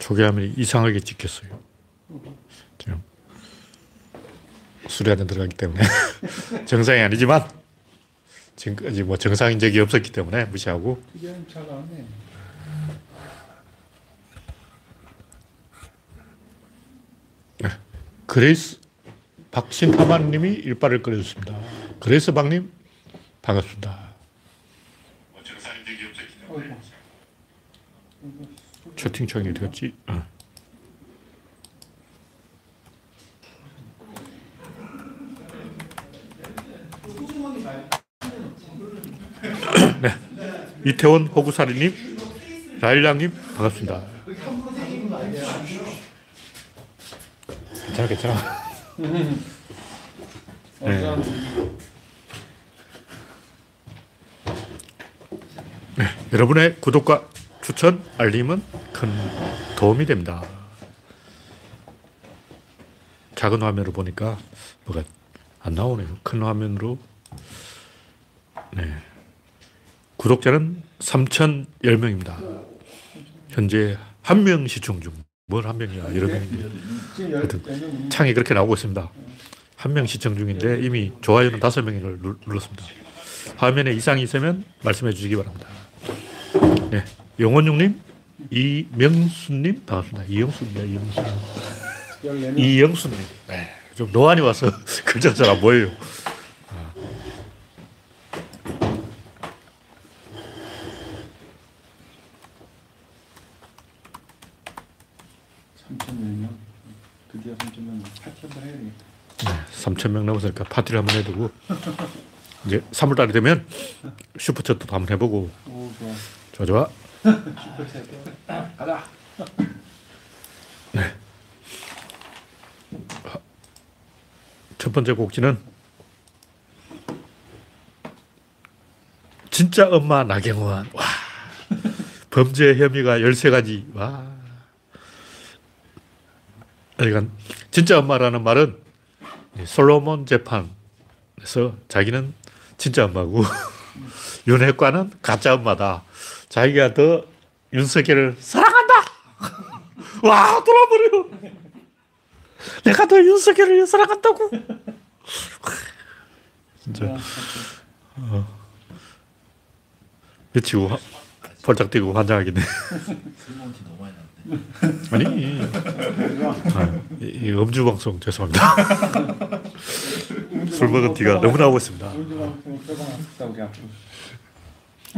초기화면이 이상하게 찍혔어요. 지금 한잔 들어가기 때문에 정상이 아니지만 지금까지 뭐 정상인 적이 없었기 때문에 무시하고. 그레이스 박신타마님이 일빠를 끊어줬습니다. 그레이스 박님 반갑습니다. 어이구. 채팅창이 어디 갔지? 어. 네. 이태원 호구사리님, 라일랑님 반갑습니다. 괜찮아, 괜찮아. 네. 여러분의 구독과 추천, 알림은 큰 도움이 됩니다. 작은 화면으로 보니까 뭐가 안 나오네요. 큰 화면으로. 네. 구독자는 3,010명입니다. 현재 한 명 시청 중. 뭘 한 명이야. 여러 명인데. 창이 그렇게 나오고 있습니다. 한 명 시청 중인데 이미 좋아요는 다섯 명을 눌- 눌렀습니다. 화면에 이상이 있으면 말씀해 주시기 바랍니다. 네. 영원용님, 이명수님, 반갑습니다. 이영수입니다. 이영수. 이영수님. 네. 좀 노안이 와서 글자 잘안 보여요. 삼천 몇 명. 드디어 삼천 명. 파티 한번 해야 되겠다. 3천 명 넘었으니까 파티를 한번 해두고 이제 3월달이 되면 슈퍼챗도 한번 해보고 오 좋아. 좋아 좋아. 가자. 첫 번째 곡지는 진짜 엄마 나경원. 와. 범죄 혐의가 13가지. 와. 그러니까 진짜 엄마라는 말은 이 솔로몬 재판에서 자기는 진짜 엄마고 윤핵관은 가짜 엄마다. 자기가 더 윤석열을 사랑한다. 와 돌아버려. 내가 더 윤석열을 사랑한다고. 진짜 미치고 화- 펄짝 뛰고 환장하겠네. 술먹기 너무 많이 났는데. 아니, 아, 이, 이 음주 방송 죄송합니다. 술 먹은 티가 너무 나오고 있습니다.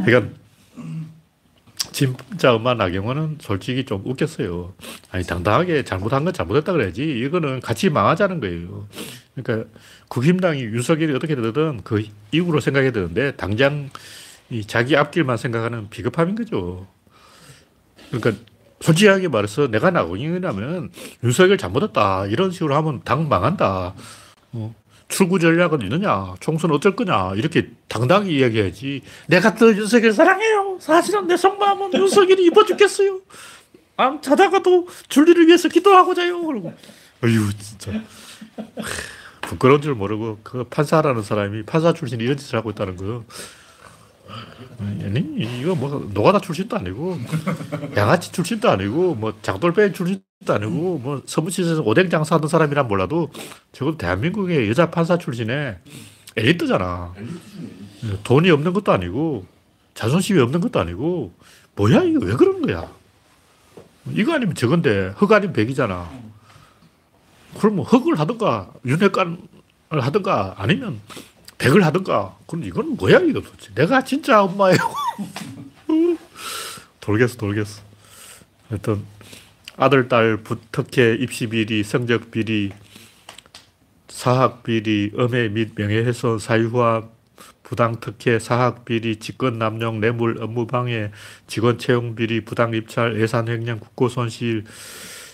그러니까 진짜 엄마 나경원은 솔직히 좀 웃겼어요. 아니 당당하게 잘못한 건 잘못했다 그래야지. 이거는 같이 망하자는 거예요. 그러니까 국힘당이 윤석열이 어떻게 되든 그 이후로 생각해야 되는데 당장 이 자기 앞길만 생각하는 비겁함인 거죠. 그러니까 솔직하게 말해서 내가 나경원이라면 윤석열 잘못했다 이런 식으로 하면 당 망한다. 어. 출구 전략은 있느냐? 총선 어쩔 거냐? 이렇게 당당히 이야기해야지. 내가 또 윤석열 사랑해요. 사실은 내 속마음은 윤석열이 이뻐 죽겠어요. 암 자다가도 줄리를 위해서 기도하고 자요. 그러고. 어휴, 진짜. 부끄러운 줄 모르고 그 판사라는 사람이 판사 출신이 이런 짓을 하고 있다는 거. 아니, 이거 뭐 노가다 출신도 아니고 양아치 출신도 아니고 뭐 장돌배 출신도 아니고 뭐 서무시에서 오뎅 장사하던 사람이란 몰라도 적어도 대한민국의 여자 판사 출신의 엘리트잖아. 돈이 없는 것도 아니고 자존심이 없는 것도 아니고 뭐야 이거 왜 그런 거야? 이거 아니면 저건데 흑 아니면 백이잖아. 그럼 뭐 흑을 하든가 윤핵관을 하든가 아니면 백을 하든가 그럼 이건 뭐야 이거 도대체 내가 진짜 엄마예요. 돌겠어 돌겠어. 하여튼 아들 딸 부- 특혜 입시 비리 성적 비리 사학 비리 음해 및 명예훼손 사유화 부당 특혜 사학 비리 직권 남용 뇌물 업무 방해 직원 채용 비리 부당 입찰 예산 횡령 국고 손실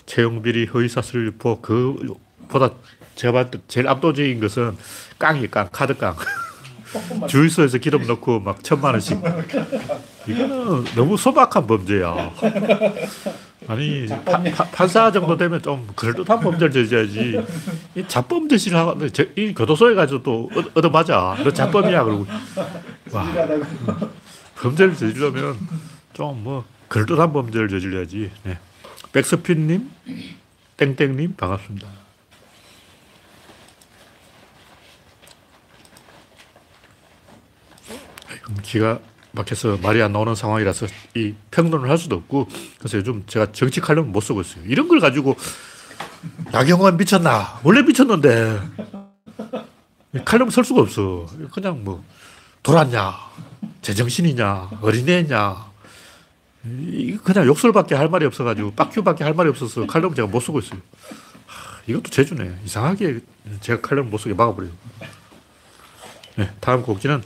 채용 비리 허위 사실 유포 그보다 제가 봤을 때 제일 압도적인 것은 깡이 깡 카드 깡 주유소에서 기름 넣고 막 천만 원씩 이거는 너무 소박한 범죄야. 아니 파- 파- 판사 정도 되면 좀 그럴듯한 범죄를 저지야지. 이 자범죄실 하고 저- 이 교도소에 가서 또 얻- 얻어맞아. 너 자범이야 그러고 와 범죄를 저지르려면 좀 뭐 그럴듯한 범죄를 저질러야지. 네. 백스핀님, 땡땡님, 반갑습니다. 기가 막혀서 말이 안 나오는 상황이라서 이 평론을 할 수도 없고 그래서 요즘 제가 정치 칼럼 못 쓰고 있어요. 이런 걸 가지고 나경원 미쳤나? 원래 미쳤는데 칼럼 쓸 수가 없어. 그냥 뭐 돌았냐? 제정신이냐? 어린애냐? 그냥 욕설밖에 할 말이 없어가지고 빡큐밖에 할 말이 없어서 칼럼 제가 못 쓰고 있어요. 이것도 재주네. 이상하게 제가 칼럼 못 쓰게 막아버려요. 네, 다음 곡지는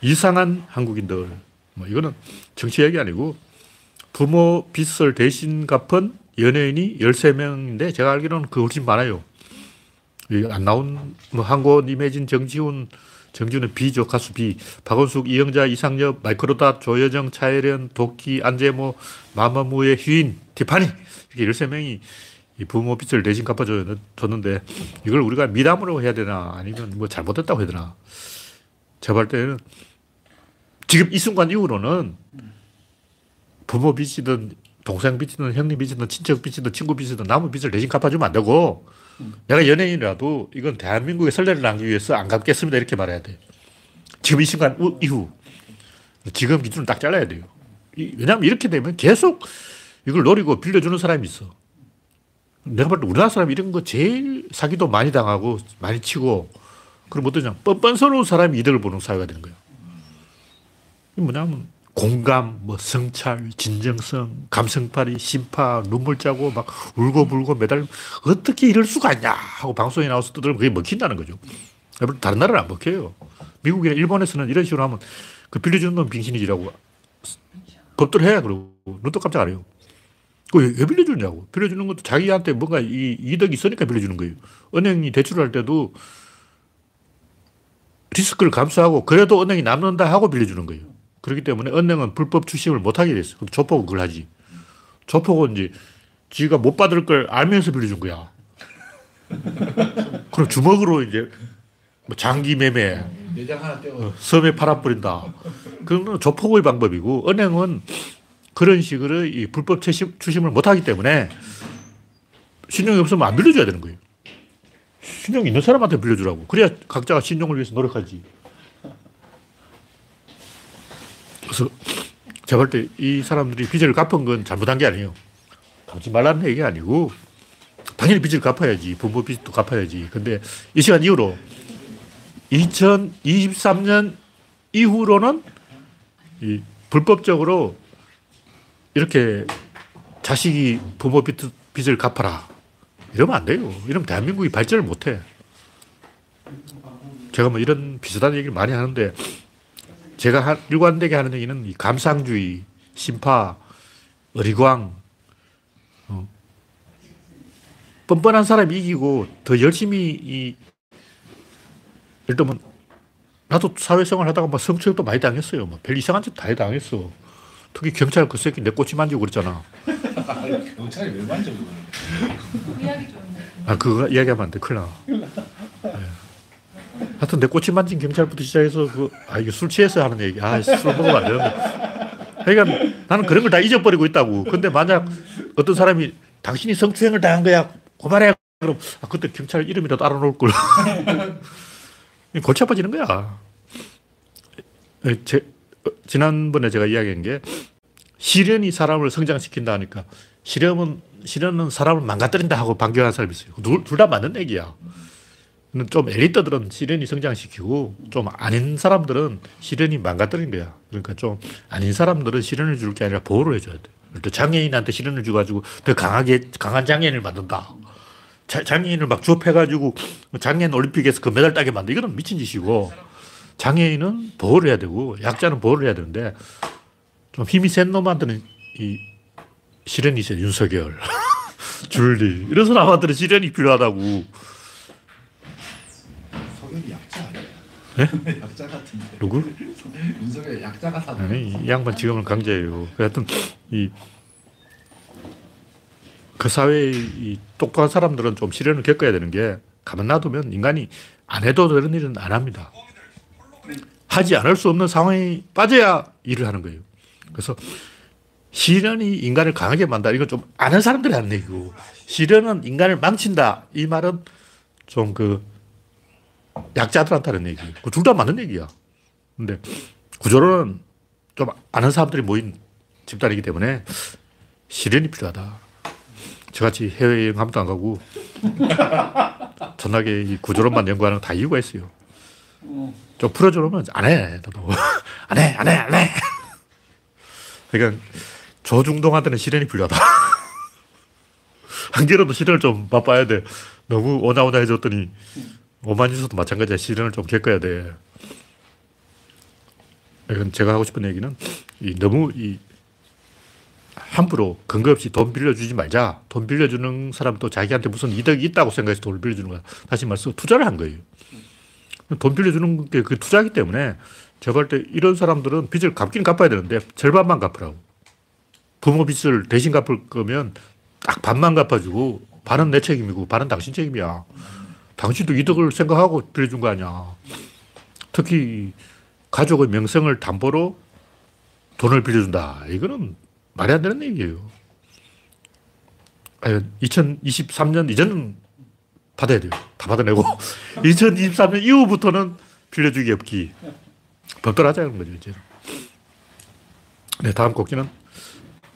이상한 한국인들. 뭐 이거는 정치 얘기 아니고 부모 빚을 대신 갚은 연예인이 13명인데 제가 알기로는 그 훨씬 많아요. 안 나온 뭐 한권 임혜진, 정지훈, 정지훈은 B죠. 가수 B. 박원숙, 이영자, 이상엽, 마이크로닷, 조여정, 차혜련, 도끼, 안재모, 마마무의 휘인, 티파니 이렇게 13명이 이 부모 빚을 대신 갚아줬는데 이걸 우리가 미담으로 해야 되나 아니면 뭐 잘못했다고 해야 되나 제가 볼 때는 지금 이 순간 이후로는 부모 빚이든 동생 빚이든 형님 빚이든 친척 빚이든 친구 빚이든 남의 빚을 대신 갚아주면 안 되고 내가 연예인이라도 이건 대한민국의 선례를 남기 위해서 안 갚겠습니다 이렇게 말해야 돼. 지금 이 순간 이후 지금 기준을 딱 잘라야 돼요. 왜냐하면 이렇게 되면 계속 이걸 노리고 빌려주는 사람이 있어. 내가 볼 때 우리나라 사람이 이런 거 제일 사기도 많이 당하고 많이 치고 그럼 어떠냐 뻔뻔스러운 사람이 이득을 보는 사회가 되는 거예요. 뭐냐면 공감, 뭐 성찰, 진정성, 감성팔이, 심파, 눈물 짜고 막 울고불고 매달 어떻게 이럴 수가 있냐 하고 방송에 나와서 떠들면 그게 먹힌다는 거죠. 다른 나라는 안 먹혀요. 미국이나 일본에서는 이런 식으로 하면 그 빌려주는 놈 빙신이지라고 법대로 해. 그러고 눈도 깜짝 안 해요. 그 왜, 왜 빌려주냐고. 빌려주는 것도 자기한테 뭔가 이, 이득이 있으니까 빌려주는 거예요. 은행이 대출할 때도 리스크를 감수하고 그래도 은행이 남는다 하고 빌려주는 거예요. 그렇기 때문에 은행은 불법 출심을 못하게 됐어요. 조폭은 그걸 하지. 조폭은 이제 지가 못 받을 걸 알면서 빌려준 거야. 그럼 주먹으로 이제 뭐 장기 매매, 내장 하나 떼어. 어, 섬에 팔아버린다. 그건 조폭의 방법이고 은행은 그런 식으로 이 불법 출심, 출심을 못하기 때문에 신용이 없으면 안 빌려줘야 되는 거예요. 신용 있는 사람한테 빌려주라고. 그래야 각자가 신용을 위해서 노력하지. 그래서 제가 볼 때 이 사람들이 빚을 갚은 건 잘못한 게 아니에요. 갚지 말라는 얘기가 아니고 당연히 빚을 갚아야지. 부모 빚도 갚아야지. 근데 이 시간 이후로 2023년 이후로는 이 불법적으로 이렇게 자식이 부모 빚, 빚을 갚아라. 이러면 안 돼요. 이러면 대한민국이 발전을 못 해. 제가 뭐 이런 비슷한 얘기를 많이 하는데 제가 한, 일관되게 하는 얘기는 이 감상주의, 심파, 어리광, 어. 뻔뻔한 사람이 이기고 더 열심히 이, 예를 들면 나도 사회생활 하다가 막 성추행도 많이 당했어요. 막별 이상한 짓 다 당했어. 특히 경찰 그 새끼 내 꼬치 만지고 그랬잖아. 경찰이 왜 만져 그거를? 아, 그거 이야기하면 안 돼. 큰일 나. 네. 하여튼 내 꼬치 만진 경찰부터 시작해서 그, 아, 이게 술 취해서 하는 얘기. 아, 술 먹으면 안 되는데. 그러니까 나는 그런 걸 다 잊어버리고 있다고. 근데 만약 어떤 사람이 당신이 성추행을 당한 거야. 고발해. 그럼, 아, 그때 경찰 이름이라도 알아놓을 걸. 골치 아파지는 거야. 제, 지난번에 제가 이야기한 게 시련이 사람을 성장시킨다 하니까 시련은, 시련은 사람을 망가뜨린다 하고 반격한 사람이 있어요. 둘 다 맞는 얘기야. 좀 엘리트들은 시련이 성장시키고 좀 아닌 사람들은 시련이 망가뜨린 거야. 그러니까 좀 아닌 사람들은 시련을 줄 게 아니라 보호를 해줘야 돼. 또 장애인한테 시련을 줘가지고 더 강하게, 강한 장애인을 만든다. 자, 장애인을 막 주업해가지고 장애인 올림픽에서 그 메달 따게 만든다. 이거는 미친 짓이고 장애인은 보호를 해야 되고 약자는 보호를 해야 되는데 좀 힘이 센 놈한테는 이 시련이 있어요. 윤석열, 줄리. 이런 사람한테는 시련이 필요하다고. 석열이 약자 아니야? 네? 약자 같은데. 누구? 윤석열 약자 같아. 이 양반 지금은 강자예요. 하여튼, 이, 그 사회의 이 똑똑한 사람들은 좀 시련을 겪어야 되는 게, 가만 놔두면 인간이 안 해도 되는 일은 안 합니다. 하지 않을 수 없는 상황에 빠져야 일을 하는 거예요. 그래서 시련이 인간을 강하게 만다. 이건 좀 아는 사람들이 하는 얘기고. 시련은 인간을 망친다. 이 말은 좀그 약자들한테 하는 얘기. 그 둘 다 맞는 얘기야. 근데 구조론은 좀 아는 사람들이 모인 집단이기 때문에 시련이 필요하다. 저같이 해외여행 한 번도 안 가고 전하게 이 구조론만 연구하는 다 이유가 있어요. 좀 풀어주면 안 해. 안 해, 안 해, 안 해. 그러니까 조중동한테는 시련이 필요하다. 한계로도 시련을 좀 맛봐야 돼. 너무 오냐오냐 해줬더니 오만지서도 마찬가지야. 시련을 좀 겪어야 돼. 이건 제가 하고 싶은 얘기는 이 너무 이 함부로 근거 없이 돈 빌려주지 말자. 돈 빌려주는 사람도 자기한테 무슨 이득이 있다고 생각해서 돈을 빌려주는 거야. 다시 말해서 투자를 한 거예요. 돈 빌려주는 게 그 투자기 때문에 볼때 이런 사람들은 빚을 갚긴 갚아야 되는데 절반만 갚으라고. 부모 빚을 대신 갚을 거면 딱 반만 갚아주고 반은 내 책임이고 반은 당신 책임이야. 당신도 이득을 생각하고 빌려준 거 아니야. 특히 가족의 명성을 담보로 돈을 빌려준다. 이거는 말이 안 되는 얘기예요. 2023년 이전은 받아야 돼요. 다 받아내고 2023년 이후부터는 빌려주기 없기. 법돌하자는 거죠, 이제. 네, 다음 곡기는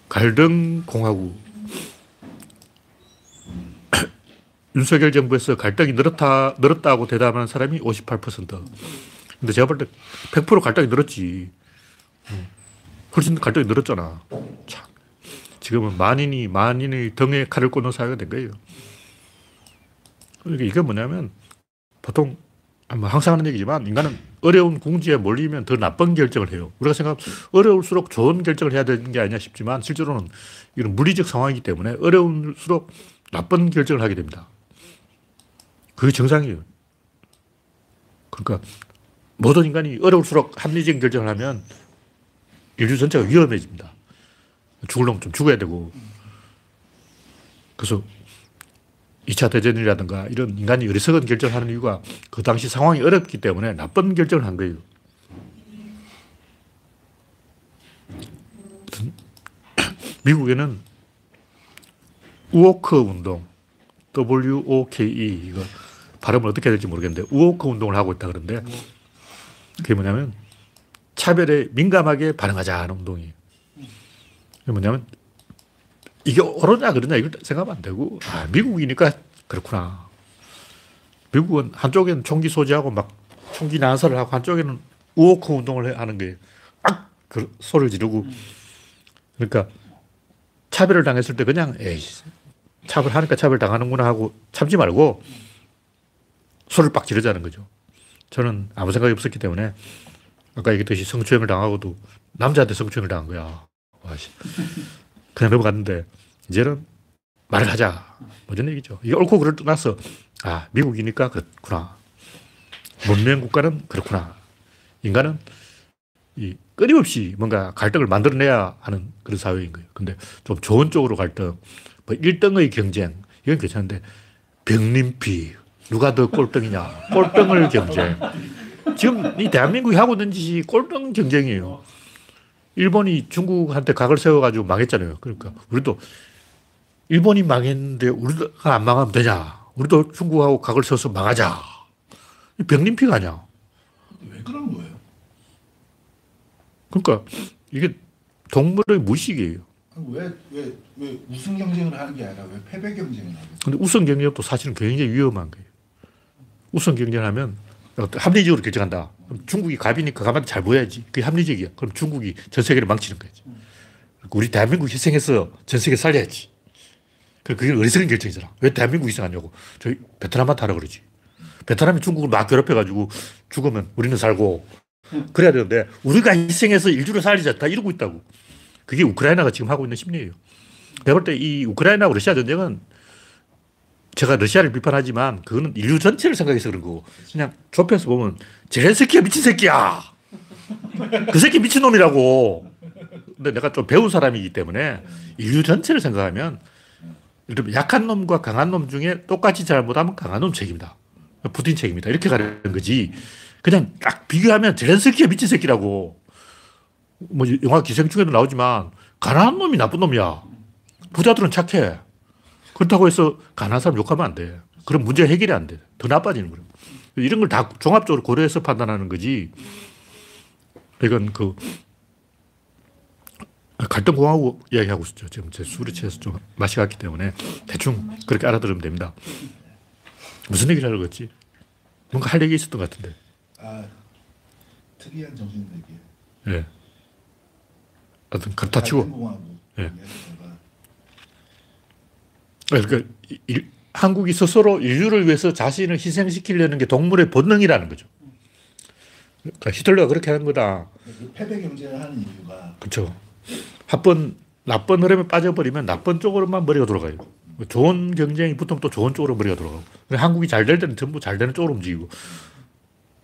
갈등 공화국. 윤석열 정부에서 갈등이 늘었다, 늘었다고 대답하는 사람이 58%. 근데 제가 볼 때 100% 갈등이 늘었지. 훨씬 갈등이 늘었잖아. 참. 지금은 만인이 만인의 등에 칼을 꽂는 사회가 된 거예요. 그러니까 이게 뭐냐면 보통 뭐 항상 하는 얘기지만 인간은 어려운 궁지에 몰리면 더 나쁜 결정을 해요. 우리가 생각 어려울수록 좋은 결정을 해야 되는 게 아니냐 싶지만 실제로는 이런 물리적 상황이기 때문에 어려울수록 나쁜 결정을 하게 됩니다. 그게 정상이에요. 그러니까 모든 인간이 어려울수록 합리적인 결정을 하면 인류 전체가 위험해집니다. 죽을 놈 좀 죽어야 되고. 그래서 2차 대전이라든가 이런 인간이 어리석은 결정을 하는 이유가 그 당시 상황이 어렵기 때문에 나쁜 결정을 한 거예요. 미국에는 우오크 운동, W-O-K-E, 이거 발음을 어떻게 해야 될지 모르겠는데, 우오크 운동을 하고 있다 그러는데, 그게 뭐냐면, 차별에 민감하게 반응하자 는 운동이에요. 그게 뭐냐면, 이게 옳으냐 그러냐 이걸 생각하면 안 되고 아, 미국이니까 그렇구나. 미국은 한쪽에는 총기 소지하고 막 총기 난사를 하고 한쪽에는 우오크 운동을 하는 거예요. 악! 그 소리를 지르고. 그러니까 차별을 당했을 때 그냥 에이 차별하니까 차별 당하는구나 하고 참지 말고 소리를 빡 지르자는 거죠. 저는 아무 생각이 없었기 때문에 아까 얘기했듯이 성추행을 당하고도 남자한테 성추행을 당한 거야. 와, 그냥 넘어갔는데 이제는 말을 하자. 뭐 이런 얘기죠. 이게 옳고 그를 떠나서 아, 미국이니까 그렇구나. 문명 국가는 그렇구나. 인간은 이 끊임없이 뭔가 갈등을 만들어내야 하는 그런 사회인 거예요. 근데 좀 좋은 쪽으로 갈등, 뭐 1등의 경쟁, 이건 괜찮은데 병림피, 누가 더 꼴등이냐, 꼴등을 경쟁. 지금 이 대한민국이 하고 있는 짓이 꼴등 경쟁이에요. 일본이 중국한테 각을 세워가지고 망했잖아요. 그러니까 우리도 일본이 망했는데 우리가 안 망하면 되냐. 우리도 중국하고 각을 세워서 망하자. 병림피가 아니야. 왜 그런 거예요? 그러니까 이게 동물의 무식이에요. 왜, 왜, 왜 우승 경쟁을 하는 게 아니라 왜 패배 경쟁을 하는 거예요? 근데 우승 경쟁도 사실은 굉장히 위험한 거예요. 우승 경쟁하면 합리적으로 결정한다. 그럼 중국이 갑이니까 갑한테 잘 보여야지. 그게 합리적이야. 그럼 중국이 전 세계를 망치는 거지. 우리 대한민국 희생해서 전 세계 살려야지. 그게 어리석은 결정이잖아. 왜 대한민국 희생하냐고. 저희 베트남한테 하라 그러지. 베트남이 중국을 막 괴롭혀가지고 죽으면 우리는 살고 그래야 되는데 우리가 희생해서 인류를 살리자 다 이러고 있다고. 그게 우크라이나가 지금 하고 있는 심리예요. 내가 볼 때 이 우크라이나하고 러시아 전쟁은 제가 러시아를 비판하지만 그거는 인류 전체를 생각해서 그런 거고 그냥 좁혀서 보면 제렌스키가 미친 새끼야. 그 새끼 미친놈이라고. 근데 내가 좀 배운 사람이기 때문에 인류 전체를 생각하면 약한 놈과 강한 놈 중에 똑같이 잘못하면 강한 놈 책임이다. 푸틴 책임이다. 이렇게 가는 거지. 그냥 딱 비교하면 제렌스키가 미친 새끼라고. 뭐 영화 기생충에도 나오지만 가난한 놈이 나쁜 놈이야. 부자들은 착해. 그렇다고 해서 가난한 사람 욕하면 안 돼. 그럼 문제 해결이 안 돼. 더 나빠지는 거예요. 이런 걸 다 종합적으로 고려해서 판단하는 거지. 이건 그 갈등공화국 이야기하고 있죠. 지금 제 술이 취해서 좀 맛이 갔기 때문에 대충 그렇게 알아들으면 됩니다. 무슨 얘기를 하려고 했지? 뭔가 할 얘기 있었던 것 같은데. 아 특이한 정신세계. 예. 하여튼 그렇다 치고. 예. 그러니까 일- 한국이 스스로 인류를 위해서 자신을 희생시키려는 게 동물의 본능이라는 거죠. 그러니까 히틀러가 그렇게 하는 거다. 그 패배 경쟁을 하는 이유가 그렇죠. 한번 나쁜 흐름에 빠져버리면 나쁜 쪽으로만 머리가 돌아가요. 좋은 경쟁이 붙으면 또 좋은 쪽으로 머리가 돌아가고. 한국이 잘 될 때는 전부 잘 되는 쪽으로 움직이고,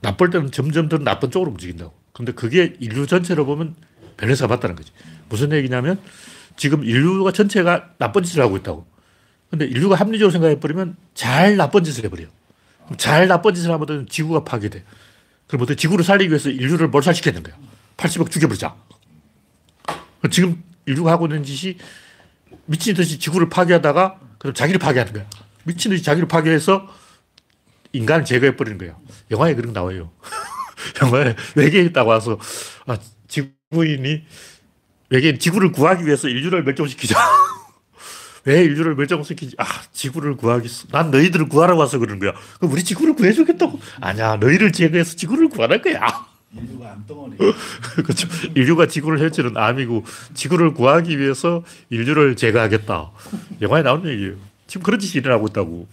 나쁠 때는 점점 더 나쁜 쪽으로 움직인다고. 근데 그게 인류 전체로 보면 밸런스가 맞다는 거지. 무슨 얘기냐면 지금 인류가 전체가 나쁜 짓을 하고 있다고. 근데 인류가 합리적으로 생각해버리면 잘 나쁜 짓을 해버려. 그럼 잘 나쁜 짓을 하면 지구가 파괴돼. 그럼 어떻게 지구를 살리기 위해서 인류를 몰살시키는 거야. 80억 죽여버리자. 지금 인류가 하고 있는 짓이 미친 듯이 지구를 파괴하다가 그럼 자기를 파괴하는 거야. 미친 듯이 자기를 파괴해서 인간을 제거해버리는 거야. 영화에 그런 거 나와요. 영화에 외계인이 딱 와서 아, 지구인이 외계인 지구를 구하기 위해서 인류를 멸종시키자. 왜 인류를 멸종시키지? 아, 지구를 구하기, 위해서. 난 너희들을 구하러 와서 그러는 거야. 그럼 우리 지구를 구해주겠다고? 아니야, 너희를 제거해서 지구를 구하는 거야. 인류가 암덩어리. 그렇죠. 인류가 지구를 해치는 암이고 지구를 구하기 위해서 인류를 제거하겠다. 영화에 나오는 얘기예요. 지금 그런 짓이 일어나고 있다고.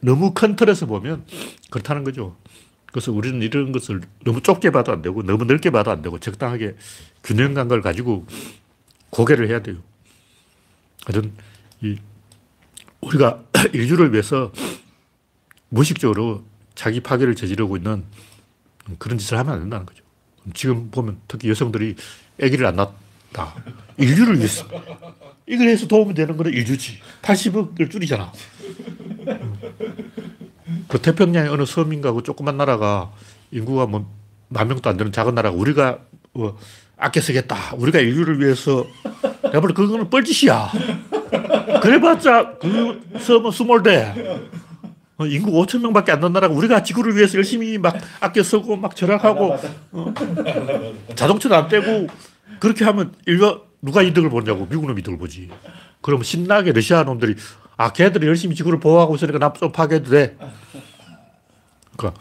너무 큰 틀에서 보면 그렇다는 거죠. 그래서 우리는 이런 것을 너무 좁게 봐도 안 되고 너무 넓게 봐도 안 되고 적당하게 균형 감각을 가지고 고개를 해야 돼요. 하여튼 이 우리가 인류를 위해서 무의식적으로 자기 파괴를 저지르고 있는 그런 짓을 하면 안 된다는 거죠. 지금 보면 특히 여성들이 아기를 안 낳다. 인류를 위해서. 이걸 해서 도움이 되는 거는 인류지. 80억을 줄이잖아. 그 태평양의 어느 섬인가 그 조그만 나라가 인구가 뭐 만 명도 안 되는 작은 나라가 우리가 뭐 아껴 쓰겠다. 우리가 인류를 위해서. 내가 그거는 뻘짓이야. 그래봤자 그 섬은 스몰 대. 어, 인구 5천 명밖에 안 나라가 우리가 지구를 위해서 열심히 막 아껴 쓰고 막 절약하고 어, 자동차도 안 타고 그렇게 하면 인류 누가 이득을 보냐고 미국 놈 이득을 보지. 그럼 신나게 러시아 놈들이 아 걔들이 열심히 지구를 보호하고 있으니까 나좀 파괴해도 돼. 그러니까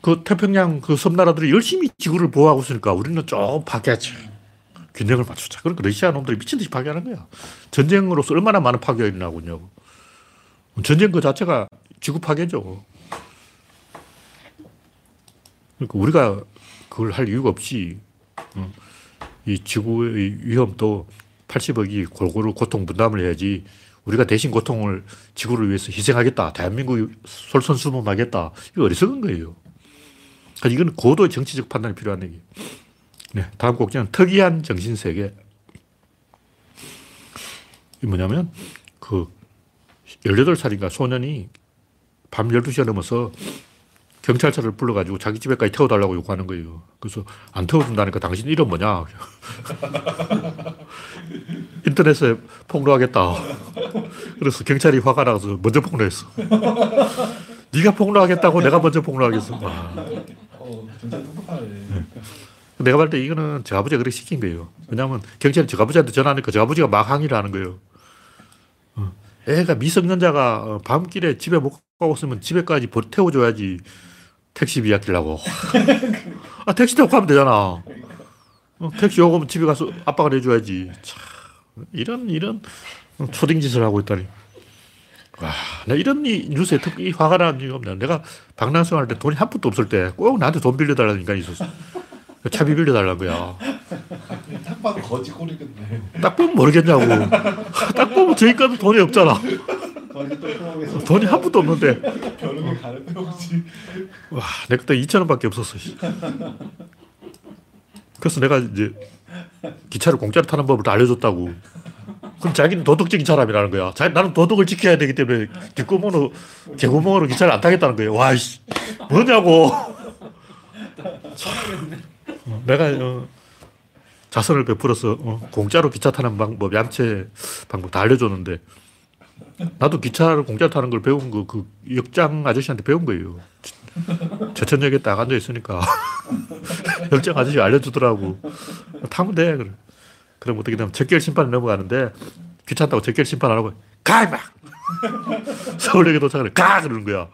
그 태평양 그 섬나라들이 열심히 지구를 보호하고 있으니까 우리는 좀 파괴하지. 균형을 맞추자. 그러니까 러시아 놈들이 미친 듯이 파괴하는 거야. 전쟁으로서 얼마나 많은 파괴가 있냐고. 전쟁 그 자체가 지구 파괴죠. 그러니까 우리가 그걸 할 이유가 없이 어, 이 지구의 위험도 80억이 골고루 고통 분담을 해야지 우리가 대신 고통을 지구를 위해서 희생하겠다. 대한민국이 솔선수범하겠다. 이거 어리석은 거예요. 그러니까 이건 고도의 정치적 판단이 필요한 얘기. 네, 다음 곡지는 특이한 정신세계. 이 뭐냐면 그 18살인가 소년이 밤 12시가 넘어서 경찰차를 불러가지고 자기 집에까지 태워달라고 요구하는 거예요. 그래서 안 태워준다니까 당신 이름 뭐냐? 인터넷에 폭로하겠다. 그래서 경찰이 화가 나서 먼저 폭로했어. 네가 폭로하겠다고 내가 먼저 폭로하겠어. 와. 어, 진짜 똑똑하네. 내가 봤을 때 이거는 저 아버지가 그렇게 시킨 거예요. 왜냐하면 경찰이 저 아버지한테 전화하니까 저 아버지가 막 항의를 하는 거예요. 어, 애가 미성년자가 어, 밤길에 집에 못 가고 있으면 집에까지 버- 태워줘야지 택시비 아끼려고. 아, 택시 타고 가면 되잖아. 어, 택시 면 집에 가서 아빠가 내줘야지. 참, 이런, 이런 초딩 짓을 하고 있다니. 와, 나 이런 이 뉴스에 특히 화가 나는 이유가 없네. 내가 방랑생 할때 돈이 한 푼도 없을 때 꼭 나한테 돈 빌려달라는 인간이 있었어. 차비 빌려달라는 거야. 딱 봐도 거지 꼴이겠네. 딱 보면 모르겠냐고. 딱 보면 저희까지 돈이 없잖아. 돈이 한 푼도 없는데. 별로 가는 데 없지. 와, 내 그때 2천 원밖에 없었어. 씨. 그래서 내가 이제 기차를 공짜로 타는 법을 다 알려줬다고. 그럼 자기는 도덕적인 사람이라는 거야. 자, 나는 도덕을 지켜야 되기 때문에 뒷구멍으로, 개구멍으로 기차를 안 타겠다는 거예요. 와, 씨. 뭐냐고. 참. 어, 내가, 어, 자선을 베풀어서 어, 공짜로 기차 타는 방법, 얌체 방법 다 알려줬는데 나도 기차를 공짜로 타는 걸 배운 거 그 역장 아저씨한테 배운 거예요. 저천역에 딱 앉아 있으니까 역장 아저씨 알려주더라고. 타면 돼. 그래. 그럼 어떻게 되면 적결 심판을 넘어가는데 귀찮다고 적결 심판 안 하고 가 임마! 서울역에 도착하면 가! 그러는 거야. 어,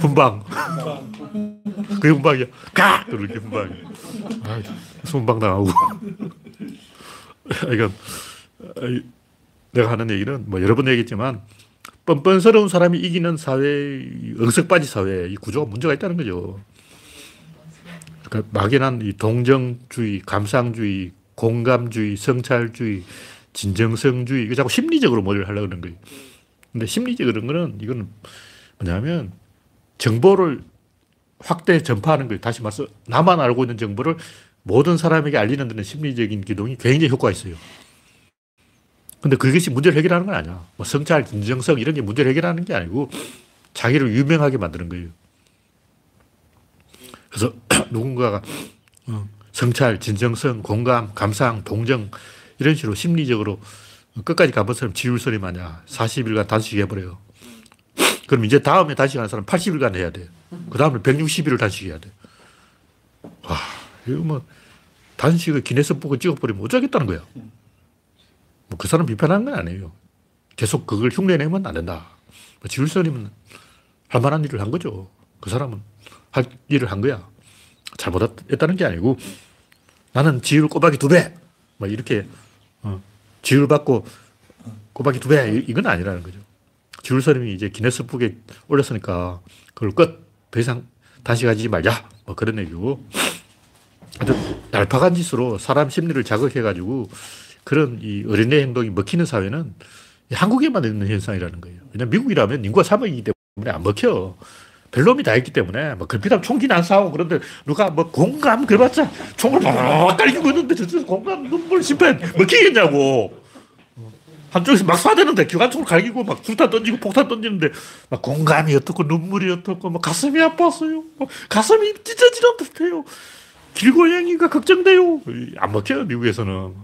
분방. 그게 분방이야. 가! 그러는 게. 아, 손방 당하고. 이건 내가 하는 얘기는 뭐 여러 번 얘기했지만 뻔뻔스러운 사람이 이기는 사회, 억석바지 사회, 이 구조가 문제가 있다는 거죠. 그러니까 막연한 이 동정주의, 감상주의, 공감주의, 성찰주의, 진정성주의, 이거 자꾸 심리적으로 머리를 하려고 그러는 거예요. 근데 심리적 그런 거는 이거는 뭐냐면 정보를 확대 전파하는 거예요. 다시 말해서 나만 알고 있는 정보를 모든 사람에게 알리는 데는 심리적인 기동이 굉장히 효과가 있어요. 근데 그것이 문제를 해결하는 건 아니야. 뭐 성찰, 진정성 이런 게 문제를 해결하는 게 아니고 자기를 유명하게 만드는 거예요. 그래서 누군가가 어, 성찰, 진정성, 공감, 감상, 동정 이런 식으로 심리적으로 끝까지 가본 사람 지울 소리 마냐 40일간 단식 해 버려요. 그럼 이제 다음에 단식 하는 사람 80일간 해야 돼. 그 다음에 160일을 단식해야 돼. 와, 이거 뭐 단식을 기네스북을 찍어버리면 어쩌겠다는 거야. 뭐 그 사람 비판하는 건 아니에요. 계속 그걸 흉내내면 안 된다. 뭐 지울선이면 할 만한 일을 한 거죠. 그 사람은 할 일을 한 거야. 잘못했다는 게 아니고 나는 지율 꼬박이 두 배! 뭐 이렇게 어, 지율 받고 꼬박이 두 배! 이건 아니라는 거죠. 지율선임이 이제 기네스북에 올렸으니까 그걸 끝! 더 이상 단식하지 말자! 뭐 그런 얘기고. 아주 날파간 짓으로 사람 심리를 자극해가지고 그런 이 어린애 행동이 먹히는 사회는 한국에만 있는 현상이라는 거예요. 왜냐면 미국이라면 인구가 3억이기 때문에 안 먹혀. 별놈이 다 있기 때문에 뭐 글피담 총기는 안 싸우고 그런데 누가 뭐 공감 그래봤자 총을 막 깔리고 있는데 저 공감 눈물 심판 먹히겠냐고. 한쪽에서 막 쏴대는데 기관총을 갈기고 막 수탄 던지고 폭탄 던지는데 막 공감이 어떻고 눈물이 어떻고 뭐 가슴이 아팠어요. 뭐 가슴이 찢어지는 듯해요. 길고양이가 걱정돼요. 안 먹혀요 미국에서는.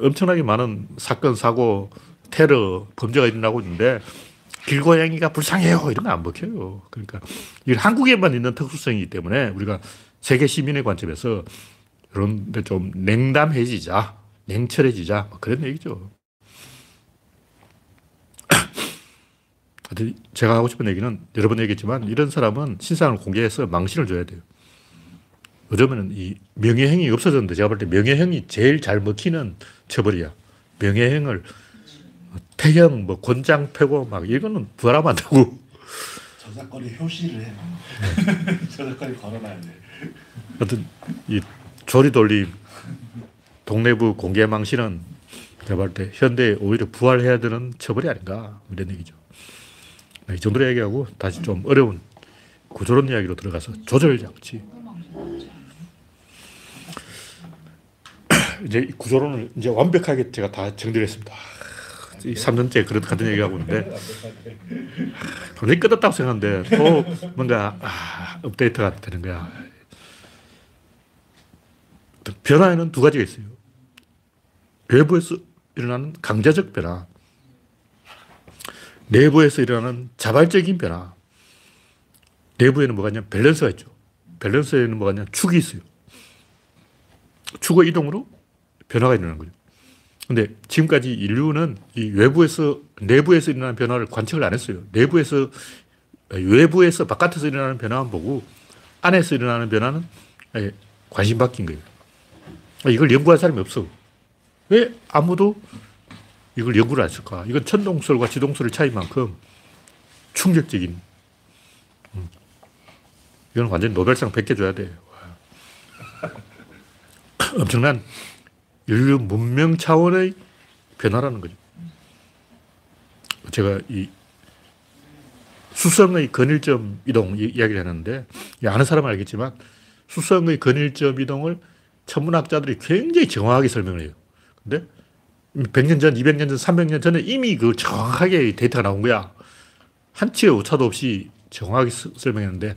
엄청나게 많은 사건, 사고, 테러, 범죄가 일어나고 있는데 길고양이가 불쌍해요. 이런 거 안 먹혀요. 그러니까 이건 한국에만 있는 특수성이기 때문에 우리가 세계 시민의 관점에서 이런 데 좀 냉담해지자, 냉철해지자, 뭐 그런 얘기죠. 제가 하고 싶은 얘기는 여러 번 얘기했지만 이런 사람은 신상을 공개해서 망신을 줘야 돼요. 요즘에는 이 명예행위 없어졌는데 제가 볼 때 명예행위 제일 잘 먹히는 처벌이야. 명예행을 폐형, 뭐 권장 폐고 막 이거는 부활하면 안 되고. 저작거리 효시를 해. 저작거리 걸어놔야 돼. 하여튼 이 조리 돌림, 동네부 공개 망신은 제가 볼때 현대에 오히려 부활해야 되는 처벌이 아닌가 이런 얘기죠. 네, 이 정도로 얘기하고 다시 좀 어려운 구조론 이야기로 들어가서 조절 장치. 이제 구조론을 이제 완벽하게 제가 다 정리를 했습니다. 3년째 그런 같은 얘기하고 있는데 굉장히 끝났다고 생각하는데 또 뭔가 아, 업데이트가 되는 거야. 변화에는 두 가지가 있어요. 외부에서 일어나는 강제적 변화, 내부에서 일어나는 자발적인 변화. 내부에는 뭐가 있냐 밸런스가 있죠. 밸런스에는 뭐가 있냐 축이 있어요. 축의 이동으로 변화가 일어나는 거죠. 근데 지금까지 인류는 이 외부에서, 내부에서 일어나는 변화를 관측을 안 했어요. 내부에서, 외부에서, 바깥에서 일어나는 변화만 보고 안에서 일어나는 변화는 관심 바뀐 거예요. 이걸 연구할 사람이 없어. 왜 아무도 이걸 연구를 안 했을까? 이건 천동설과 지동설의 차이만큼 충격적인. 음. 이건 완전 노벨상 100개 줘야 돼. 엄청난 인류 문명 차원의 변화라는 거죠. 제가 이 수성의 근일점 이동 이야기를 했는데, 아는 사람은 알겠지만, 수성의 근일점 이동을 천문학자들이 굉장히 정확하게 설명을 해요. 근데 100년 전, 200년 전, 300년 전에 이미 그 정확하게 데이터가 나온 거야. 한치의 오차도 없이 정확하게 설명했는데,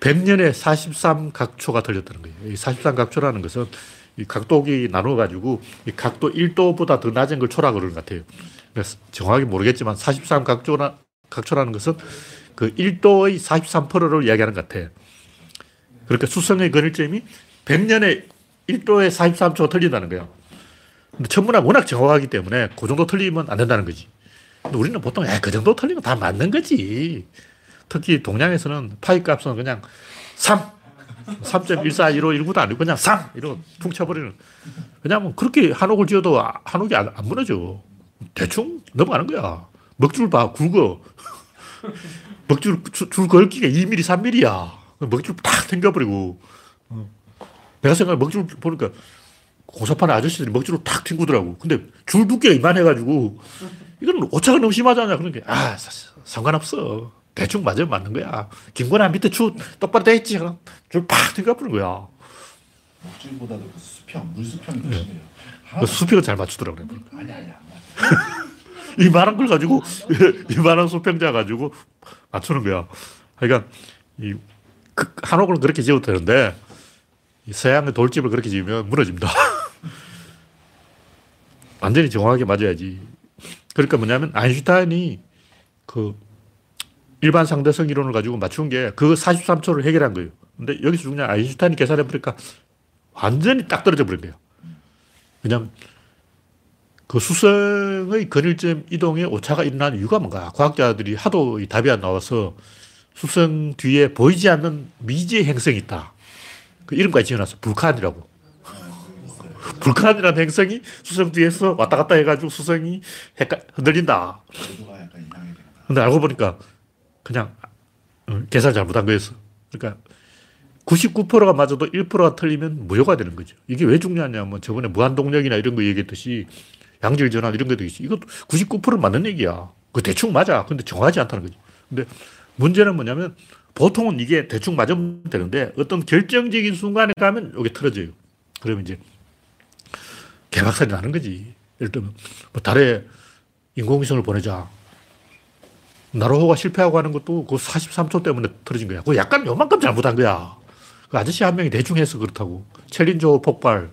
100년에 43각초가 틀렸다는 거예요. 이 43각초라는 것은 이 각도기 나눠가지고 이 각도 1도보다 더 낮은 걸 초라 그러는 것 같아요. 그래서 정확히 모르겠지만 43각초라, 각초라는 것은 그 1도의 43%를 이야기하는 것 같아. 그러니까 수성의 근일점이 100년에 1도에 43초가 틀린다는 거야. 근데 천문학 워낙 정확하기 때문에 그 정도 틀리면 안 된다는 거지. 근데 우리는 보통 야, 그 정도 틀리면 다 맞는 거지. 특히 동양에서는 파이 값은 그냥 3, 3.141519도 아니고 그냥 3 이러고 퉁 쳐버리는. 왜냐하면 그렇게 한옥을 지어도 한옥이 안, 안 무너져. 대충 넘어가는 거야. 먹줄 봐, 굵어. 먹줄 줄 걸기가 2mm, 3mm야. 먹줄 탁 튕겨버리고. 내가 생각해 먹줄 보니까 고사판에 아저씨들이 먹줄을 탁 튕구더라고. 근데 줄 두께가 이만해가지고 이건 오차가 너무 심하잖아. 그러니까 아 상관없어. 대충 맞으면 맞는 거야. 김건아 밑에 줄 똑바로 돼 있지. 줄팍 튕겨버린 거야. 목줄보다도 그 수평, 물수평이 더 심해요. 그 수평을 잘 맞추더라고. 그래. 아니 아니. 이만한 걸 가지고 이만한 수평자 가지고 맞추는 거야. 그러니까 이 그- 한옥을 그렇게 지어도 되는데 이 서양의 돌집을 그렇게 지으면 무너집니다. 완전히 정확하게 맞아야지. 그러니까 뭐냐면 아인슈타인이 그 일반 상대성 이론을 가지고 맞춘 게그 43초를 해결한 거예요. 근데 여기서 중요한 아인슈타인이 계산해 보니까 완전히 딱 떨어져 버린 거예요. 왜냐면 그 수성의 근일점 이동에 오차가 일어나는 이유가 뭔가 과학자들이 하도 이 답이 안 나와서 수성 뒤에 보이지 않는 미지의 행성이 있다. 그 이름까지 지어놨어. 불칸이라고. 불칸이라는 행성이 수성 뒤에서 왔다 갔다 해가지고 수성이 흔들린다. 근데 알고 보니까 그냥 어, 계산 잘못한 거였어. 그러니까 99%가 맞아도 1%가 틀리면 무효가 되는 거죠. 이게 왜 중요하냐면 저번에 무한동력이나 이런 거 얘기했듯이 양질 전환 이런 것도 있지. 이것도 99% 맞는 얘기야. 그 대충 맞아. 근데 정확하지 않다는 거지. 근데 문제는 뭐냐면 보통은 이게 대충 맞으면 되는데 어떤 결정적인 순간에 가면 이게 틀어져요. 그러면 이제 개박살이 나는 거지. 예를 들면 뭐 달에 인공위성을 보내자. 나로호가 실패하고 하는 것도 그 43초 때문에 틀어진 거야. 그 약간 요만큼 잘못한 거야. 그 아저씨 한 명이 대충 해서 그렇다고. 챌린저 폭발.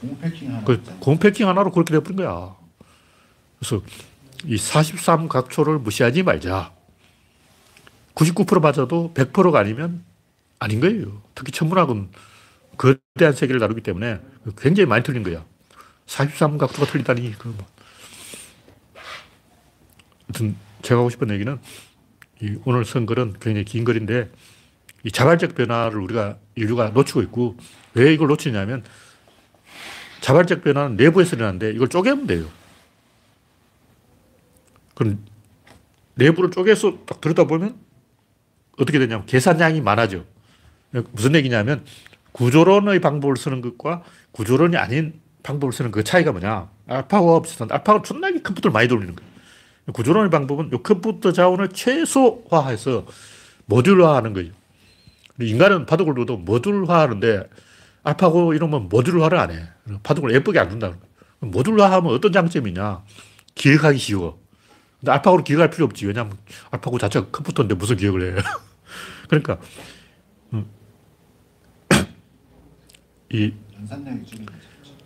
공 패킹 하나 그. 공패킹 하나로 그렇게 돼버린 거야. 그래서 이 43각초를 무시하지 말자. 99% 맞아도 100%가 아니면 아닌 거예요. 특히 천문학은 거대한 세계를 다루기 때문에 굉장히 많이 틀린 거야. 43각초가 틀리다니. 그 뭐. 하여튼 제가 하고 싶은 얘기는 이 오늘 쓴 글은 굉장히 긴 글인데 이 자발적 변화를 우리가 인류가 놓치고 있고 왜 이걸 놓치냐면 자발적 변화는 내부에서 일어나는데 이걸 쪼개면 돼요. 그럼 내부를 쪼개서 딱 들여다보면 어떻게 되냐면 계산량이 많아져. 무슨 얘기냐면 구조론의 방법을 쓰는 것과 구조론이 아닌 방법을 쓰는 그 차이가 뭐냐. 알파고와 비슷한 알파고는 존나게 컴퓨터를 많이 돌리는 거예요. 구조론의 방법은 이 컴퓨터 자원을 최소화해서 모듈화하는 거예요. 인간은 바둑을 둬도 모듈화하는데 알파고 이러면 모듈화를 안 해. 바둑을 예쁘게 안 둔다는 거예요. 모듈화하면 어떤 장점이 있냐. 기억하기 쉬워. 근데 알파고를 기억할 필요 없지. 왜냐하면 알파고 자체가 컴퓨터인데 무슨 기억을 해. 그러니까 음. 이.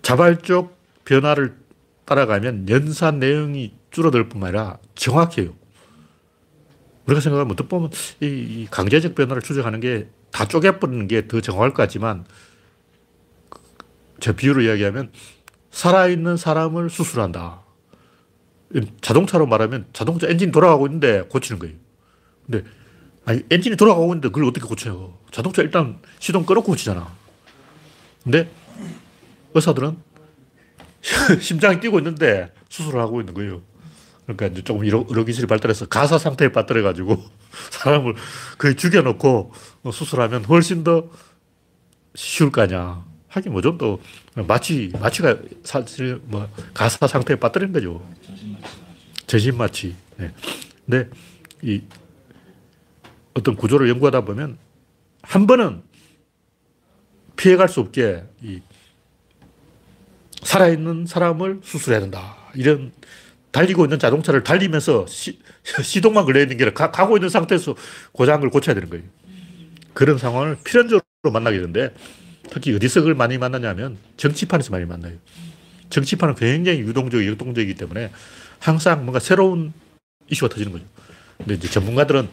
자발적 변화를 따라가면 연산 내용이 줄어들 뿐만 아니라 정확해요. 우리가 생각하면 어떻게 보면 이, 이 강제적 변화를 추적하는 게 다 쪼개버리는 게 더 정확할 것 같지만 제 비유로 이야기하면 살아있는 사람을 수술한다. 자동차로 말하면 자동차 엔진 돌아가고 있는데 고치는 거예요. 근데 아니, 엔진이 돌아가고 있는데 그걸 어떻게 고쳐요? 자동차 일단 시동 꺼놓고 고치잖아. 근데 의사들은 심장이 뛰고 있는데 수술을 하고 있는 거예요. 그러니까 이제 조금 의료, 의료 기술이 발달해서 가사 상태에 빠뜨려가지고 사람을 거의 죽여놓고 수술하면 훨씬 더 쉬울 거 아니야. 하긴 뭐 좀 더 마취, 마취가 사실 뭐 가사 상태에 빠뜨리는 거죠. 전신 마취. 네. 근데 이 어떤 구조를 연구하다 보면 한 번은 피해갈 수 없게 이 살아있는 사람을 수술해야 된다. 이런 달리고 있는 자동차를 달리면서 시, 시동만 걸려 있는 게 아니라 가, 고 있는 상태에서 고장을 고쳐야 되는 거예요. 그런 상황을 필연적으로 만나게 되는데 특히 어디서 그걸 많이 만나냐면 정치판에서 많이 만나요. 정치판은 굉장히 유동적, 역동적이기 때문에 항상 뭔가 새로운 이슈가 터지는 거죠. 근데 이제 전문가들은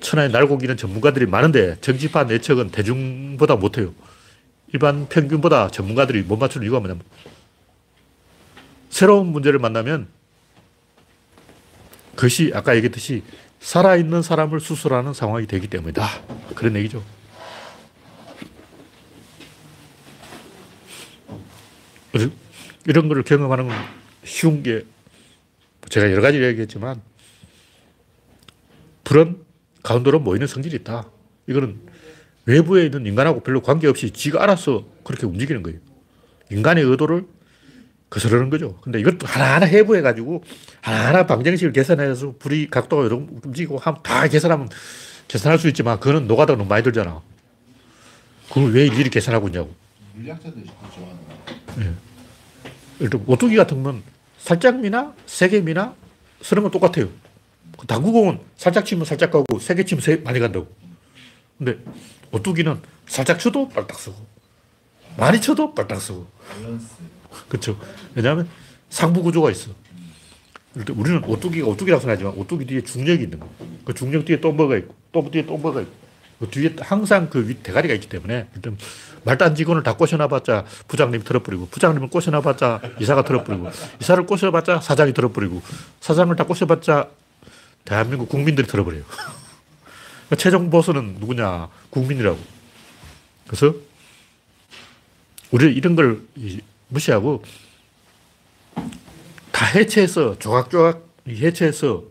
천하에 날고 기는 전문가들이 많은데 정치판 예측은 대중보다 못해요. 일반 평균보다 전문가들이 못 맞추는 이유가 뭐냐면 새로운 문제를 만나면 그것이 아까 얘기했듯이 살아있는 사람을 수술하는 상황이 되기 때문이다. 그런 얘기죠. 이런 걸 경험하는 건 쉬운 게 제가 여러 가지 얘기했지만 불은 가운데로 모이는 성질이 있다. 이거는 외부에 있는 인간하고 별로 관계없이 지가 알아서 그렇게 움직이는 거예요. 인간의 의도를 거스르는 거죠. 근데 이것도 하나하나 해부해가지고 하나하나 방정식을 계산해서 불이 각도가 이렇게 움직이고 다 계산하면 계산할 수 있지만 그거는 노가다가 너무 많이 들잖아. 그걸 왜 일일이 계산하고 있냐고. 물리학자들이 좋아하는 거. 예. 일단 오뚜기 같은 건 살짝 미나 세게 미나 쓰는 건 똑같아요. 그 당구공은 살짝 치면 살짝 가고 세게 치면 세, 많이 간다고. 근데 오뚜기는 살짝 쳐도 빨딱 쓰고 많이 쳐도 빨딱 쓰고. 그렇죠. 왜냐하면 상부 구조가 있어. 우리는 오뚜기가 오뚜기라고 생각하지만 오뚜기 뒤에 중력이 있는 거. 그 중력 뒤에 또 뭐가 있고 또 뒤에 또 뭐가 있고 그 뒤에 항상 그위 대가리가 있기 때문에 일단 말단 직원을 다 꼬셔놔봤자 부장님이 틀어버리고 부장님을 꼬셔놔봤자 이사가 틀어버리고 이사를 꼬셔봤자 사장이 틀어버리고 사장을 다 꼬셔봤자 대한민국 국민들이 틀어버려요. 그러니까 최종 보스는 누구냐? 국민이라고. 그래서 우리 이런 걸 무시하고 다 해체해서 조각조각 해체해서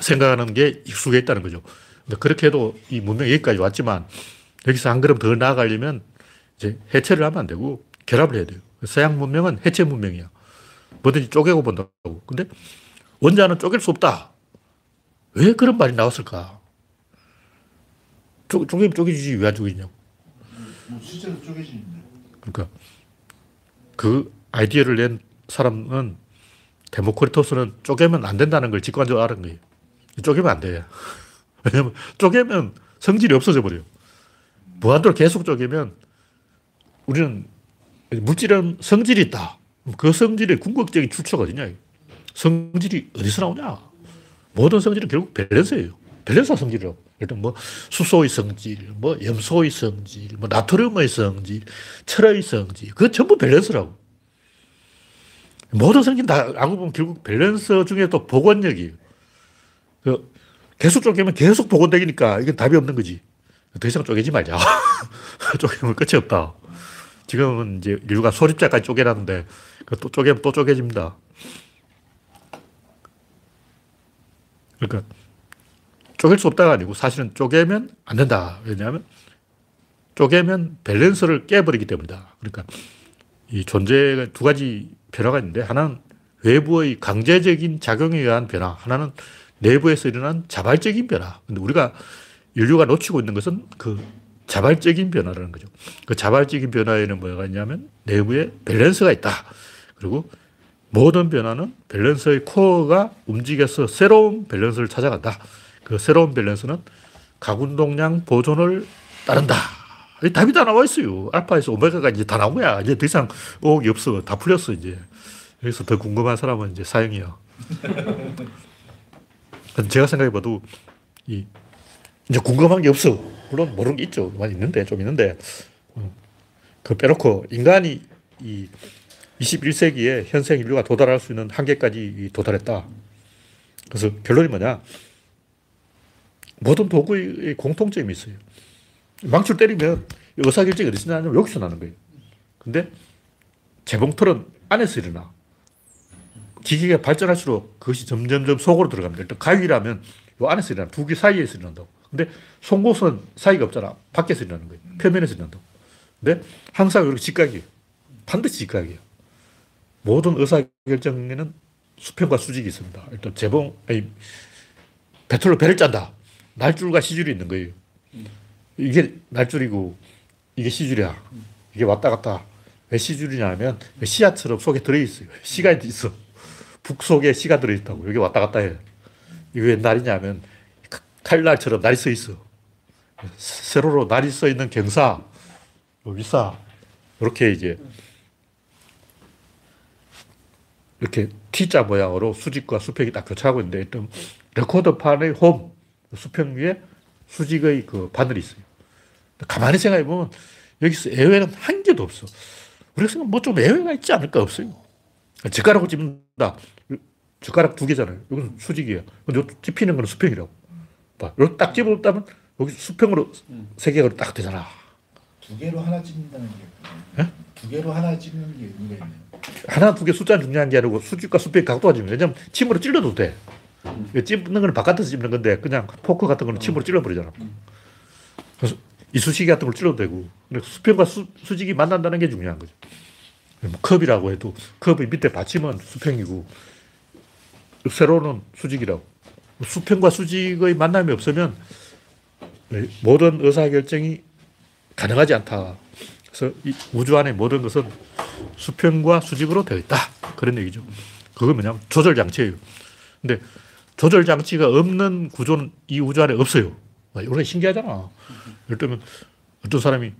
생각하는 게 익숙해 있다는 거죠. 근데 그렇게 해도 이 문명이 여기까지 왔지만 여기서 한 걸음 더 나아가려면 이제 해체를 하면 안 되고 결합을 해야 돼요. 서양 문명은 해체 문명이야. 뭐든지 쪼개고 본다고. 근데 원자는 쪼갤 수 없다. 왜 그런 말이 나왔을까? 쪼, 쪼개면 쪼개지지 왜 안 쪼개지냐고. 뭐 실제로 쪼개지는데. 그러니까 그 아이디어를 낸 사람은 데모크리토스는 쪼개면 안 된다는 걸 직관적으로 알은 거예요. 쪼개면 안 돼. 왜냐면 쪼개면 성질이 없어져 버려요. 무한대로 계속 쪼개면 우리는 물질은 성질이 있다. 그 성질의 궁극적인 출처가 어디냐. 성질이 어디서 나오냐. 모든 성질은 결국 밸런스예요. 밸런스가 성질이라고. 일단 뭐 수소의 성질, 뭐 염소의 성질, 뭐 나트륨의 성질, 철의 성질. 그거 전부 밸런스라고. 모든 성질 다 알고 보면 결국 밸런스 중에 또 복원력이에요. 그 계속 쪼개면 계속 복원되니까 이건 답이 없는 거지. 더 이상 쪼개지 말자. 쪼개면 끝이 없다. 지금은 이제 인류가 소립자까지 쪼개라는데 또 쪼개면 또 쪼개집니다. 그러니까 쪼갤 수 없다가 아니고 사실은 쪼개면 안 된다. 왜냐하면 쪼개면 밸런스를 깨버리기 때문이다. 그러니까 이 존재가 두 가지 변화가 있는데 하나는 외부의 강제적인 작용에 의한 변화, 하나는 내부에서 일어난 자발적인 변화. 근데 우리가 인류가 놓치고 있는 것은 그 자발적인 변화라는 거죠. 그 자발적인 변화에는 뭐가 있냐면 내부에 밸런스가 있다. 그리고 모든 변화는 밸런스의 코어가 움직여서 새로운 밸런스를 찾아간다. 그 새로운 밸런스는 각운동량 보존을 따른다. 답이 다 나와 있어요. 알파에서 오메가가 이제 다 나온 거야. 이제 더 이상 의혹이 없어. 다 풀렸어, 이제. 여기서 더 궁금한 사람은 이제 사형이야. 제가 생각해 봐도 이 이제 궁금한 게 없어. 물론 모르는 게 있죠. 많이 있는데, 좀 있는데. 어, 그 빼놓고 인간이 이 21세기에 현생 인류가 도달할 수 있는 한계까지 도달했다. 그래서 결론이 뭐냐. 모든 도구의 공통점이 있어요. 망치를 때리면 의사결정이 어디서 나냐면 여기서 나는 거예요. 근데 재봉틀은 안에서 일어나. 기계가 발전할수록 그것이 점점점 속으로 들어갑니다. 일단 가위라면 요 안에서 일어나. 두 개 사이에서 일어난다고. 근데 송곳은 사이가 없잖아. 밖에서 일어나는 거예요. 표면에서 일어난다고. 근데 항상 이렇게 직각이에요. 반드시 직각이에요. 모든 의사결정에는 수평과 수직이 있습니다. 일단 재봉, 아니, 배틀로 배를 짠다. 날줄과 시줄이 있는 거예요. 이게 날줄이고 이게 시줄이야. 이게 왔다 갔다. 왜 시줄이냐 하면 시야처럼 속에 들어있어요. 시가 있어. 북 속에 시가 들어있다고. 여기 왔다 갔다 해. 이게 왜 날이냐 하면 칼날처럼 날이 서 있어. 세로로 날이 써 있는 경사, 위사, 이렇게 이제 이렇게 T자 모양으로 수직과 수평이 딱 교차하고 있는데 일단 레코더판의 홈, 수평 위에 수직의 그 바늘이 있어요. 가만히 생각해 보면 여기서 예외는 한 개도 없어. 우리가 생각 뭐좀 예외가 있지 않을까 없어요. 젓가락으로 찝는다. 젓가락 두 개잖아요. 이건 수직이야. 근데 찝히는 건 수평이라고. 봐. 이렇게 딱 집었다면 여기 수평으로 세 개가 딱 되잖아. 두 개로 하나 찍는다는 게. 예? 두 개로 하나 찍는 게 의미가 있네요. 하나, 두 개 숫자 중요한 게 아니고 수직과 수평 각도가 중요해. 왜냐면 침으로 찔러도 돼. 찝는 건 바깥에서 찝는 건데 그냥 포크 같은 거는 침으로 찔러버리잖아. 그래서 이쑤시개 같은 걸 찔러도 되고. 수평과 수, 수직이 만난다는 게 중요한 거죠. 뭐 컵이라고 해도 컵의 밑에 받침은 수평이고 세로는 수직이라고. 수평과 수직의 만남이 없으면 모든 의사결정이 가능하지 않다. 그래서 이 우주 안에 모든 것은 수평과 수직으로 되어 있다. 그런 얘기죠. 그거 뭐냐면 조절 장치예요. 근데 조절 장치가 없는 구조는 이 우주 안에 없어요. 이거 신기하잖아. 예를 들면 어떤 사람이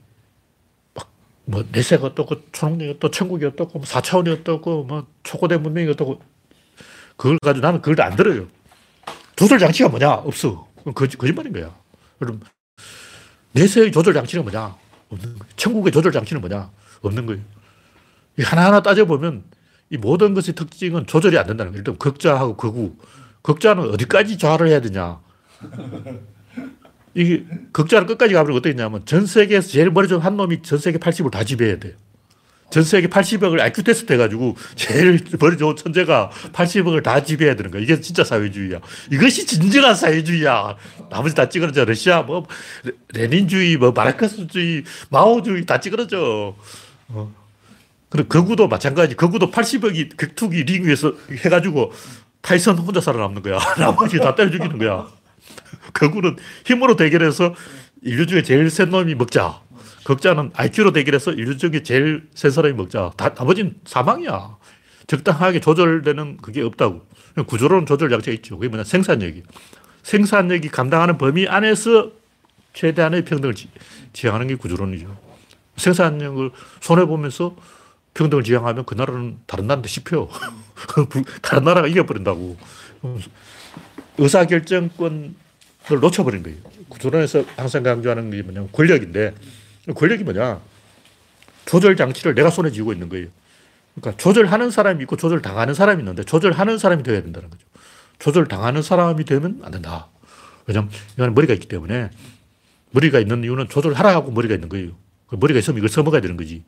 뭐 내세가 어떻고 초능력이 어떻고 천국이 어떻고 뭐 4차원이 어떻고 뭐 초고대 문명이 어떻고 그걸 가지고 나는 그걸 안 들어요. 조절 장치가 뭐냐? 없어. 그건 거짓, 거짓말인 거야. 그럼 내세의 조절 장치는 뭐냐? 없는 거예요. 천국의 조절 장치는 뭐냐? 없는 거예요. 하나하나 따져보면 이 모든 것의 특징은 조절이 안 된다는 거예요. 일단 극자하고 극우. 극자는 어디까지 좌를 해야 되냐? 이게 극자를 끝까지 가버리면 어떻게 되냐면 전 세계에서 제일 머리 좋은 한 놈이 전 세계 80을 다 지배해야 돼요. 전 세계 80억을 IQ 테스트 해가지고 제일 머리 좋은 천재가 80억을 다 지배해야 되는 거야. 이게 진짜 사회주의야. 이것이 진정한 사회주의야. 나머지 다 찌그러져. 러시아 뭐 레닌주의, 뭐 마르크스주의, 마오주의 다 찌그러져. 어. 그리고 거구도 마찬가지. 거구도 80억이 격투기 링 위에서 해가지고 타이선 혼자 살아남는 거야. 나머지 다 때려 죽이는 거야. 거구는 힘으로 대결해서 인류 중에 제일 센 놈이 먹자. 극자는 IQ로 대결해서 인류 중에 제일 센 사람이 먹자. 다, 나머지는 사망이야. 적당하게 조절되는 그게 없다고. 구조로는 조절 장치가 있죠. 그게 뭐냐. 생산력이. 생산력이 감당하는 범위 안에서 최대한의 평등을 지, 지향하는 게 구조론이죠. 생산력을 손해보면서 평등을 지향하면 그 나라는 다른 나라한테 씹혀. 다른 나라가 이겨버린다고. 의사결정권을 놓쳐버린 거예요. 구조론에서 항상 강조하는 게 뭐냐면 권력인데 권력이 뭐냐? 조절 장치를 내가 손에 쥐고 있는 거예요. 그러니까 조절하는 사람이 있고 조절당하는 사람이 있는데 조절하는 사람이 되어야 된다는 거죠. 조절당하는 사람이 되면 안 된다. 왜냐면 이건 머리가 있기 때문에 머리가 있는 이유는 조절하라고 머리가 있는 거예요. 그 머리가 있으면 이걸 써먹어야 되는 거지.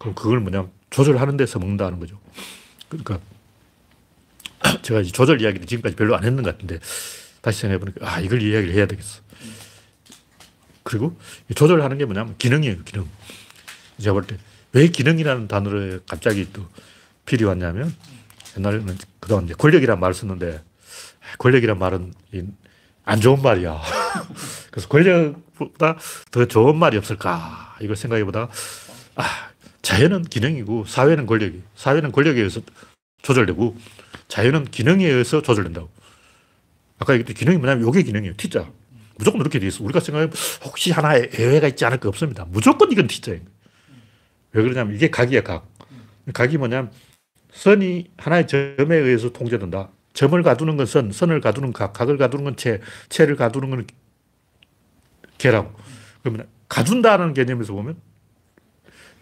그럼 그걸 뭐냐 조절하는 데 써먹는다는 거죠. 그러니까 제가 조절 이야기를 지금까지 별로 안 했는 것 같은데 다시 생각해보니까 아 이걸 이야기를 해야 되겠어. 그리고 조절하는 게 뭐냐면 기능이에요, 기능. 제가 볼 때 왜 기능이라는 단어를 갑자기 또 필이 왔냐면 옛날에는 그동안 이제 권력이란 말을 썼는데 권력이란 말은 안 좋은 말이야. 그래서 권력보다 더 좋은 말이 없을까 이걸 생각해보다가 아, 자연은 기능이고 사회는 권력이 사회는 권력에 의해서 조절되고 자연은 기능에 의해서 조절된다고. 아까 얘기했던 기능이 뭐냐면 요게 기능이에요. T자. 무조건 그렇게 돼 있어. 우리가 생각해 혹시 하나의 예외가 있지 않을 거 없습니다. 무조건 이건 T자예요. 왜 그러냐면 이게 각이야, 각. 각이 뭐냐면 선이 하나의 점에 의해서 통제된다. 점을 가두는 건 선, 선을 가두는 각, 각을 가두는 건 채, 채를 가두는 건 개라고. 그러면 가둔다는 개념에서 보면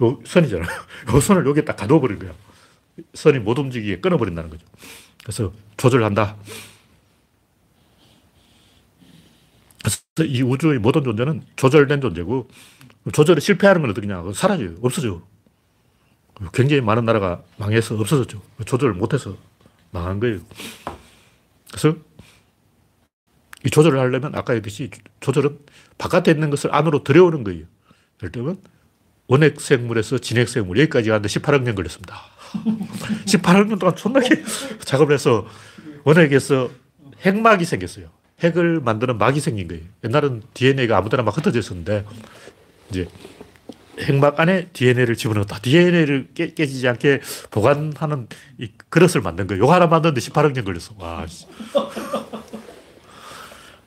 요 선이잖아. 요 선을 여기에 딱 가둬버린 거야. 선이 못 움직이게 끊어버린다는 거죠. 그래서 조절한다. 그래서 이 우주의 모든 존재는 조절된 존재고 조절에 실패하는 건 어떻게냐. 사라져요. 없어져. 굉장히 많은 나라가 망해서 없어졌죠. 조절을 못해서 망한 거예요. 그래서 이 조절을 하려면 아까 얘기했듯이 조절은 바깥에 있는 것을 안으로 들여오는 거예요. 예를 들면 원핵 생물에서 진핵 생물 여기까지 가는데 18억 년 걸렸습니다. 18억 년 동안 존나게 작업을 해서 원핵에서 핵막이 생겼어요. 핵을 만드는 막이 생긴 거예요. 옛날은 DNA가 아무데나 막 흩어져 있었는데 이제 핵막 안에 DNA를 집어넣었다. DNA를 깨, 깨지지 않게 보관하는 이 그릇을 만든 거예요. 요 하나 만드는데 18억 년 걸렸어. 와.